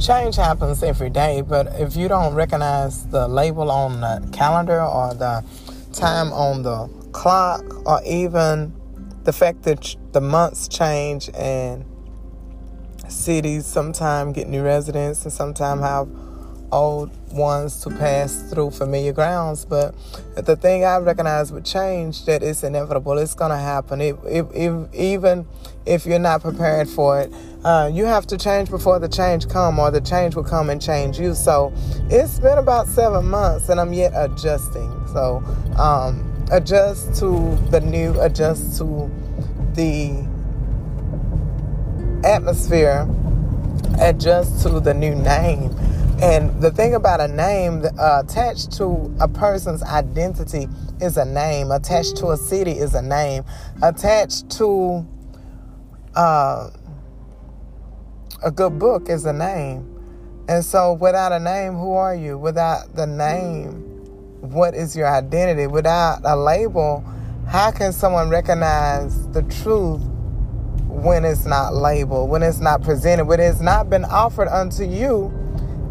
change happens every day, but if you don't recognize the label on the calendar or the time on the clock or even the fact that the months change and cities sometimes get new residents and sometimes have old ones to pass through familiar grounds. But the thing I recognize with change that it's inevitable. It's to happen. If, if, if, even if you're not prepared for it, uh, you have to change before the change come, or the change will come and change you. So it's been about seven months, and I'm yet adjusting. So um, adjust to the new, adjust to the atmosphere, adjust to the new name and the thing about a name uh, attached to a person's identity is a name, attached to a city is a name, attached to uh, a good book is a name. And so, without a name, who are you? Without the name, what is your identity? Without a label, how can someone recognize the truth when it's not labeled, when it's not presented, when it's not been offered unto you?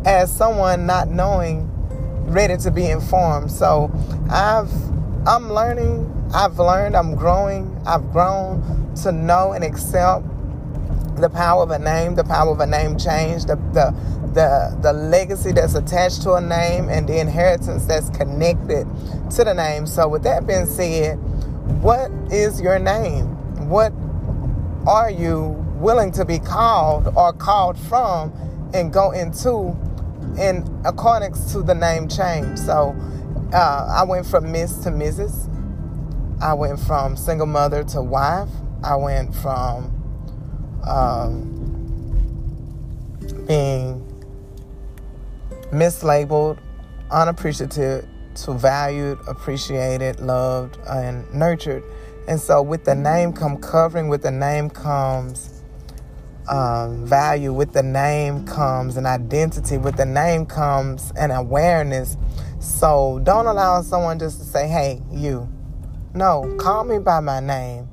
As someone not knowing, ready to be informed. So I've I'm learning, I've learned, I'm growing, I've grown to know and accept the power of a name, the power of a name change, the the the, the legacy that's attached to a name and the inheritance that's connected to the name. So with that being said, what is your name? What are you willing to be called or called from and go into in accordance to the name change. So uh, I went from Miss to Mrs. I went from single mother to wife. I went from um, being mislabeled, unappreciative, to valued, appreciated, loved, and nurtured. And so, with the name come covering, with the name comes um, value. With the name comes an identity. With the name comes an awareness. So don't allow someone just to say, hey, you. No, call me by my name.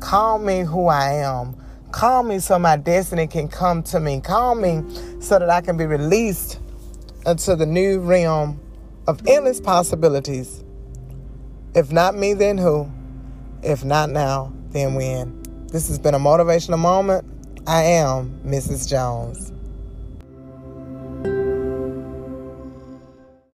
Call me who I am. Call me so my destiny can come to me. Call me so that I can be released into the new realm of endless possibilities. If not me, then who? If not now, then when? This has been a motivational moment. I am Mrs. Jones.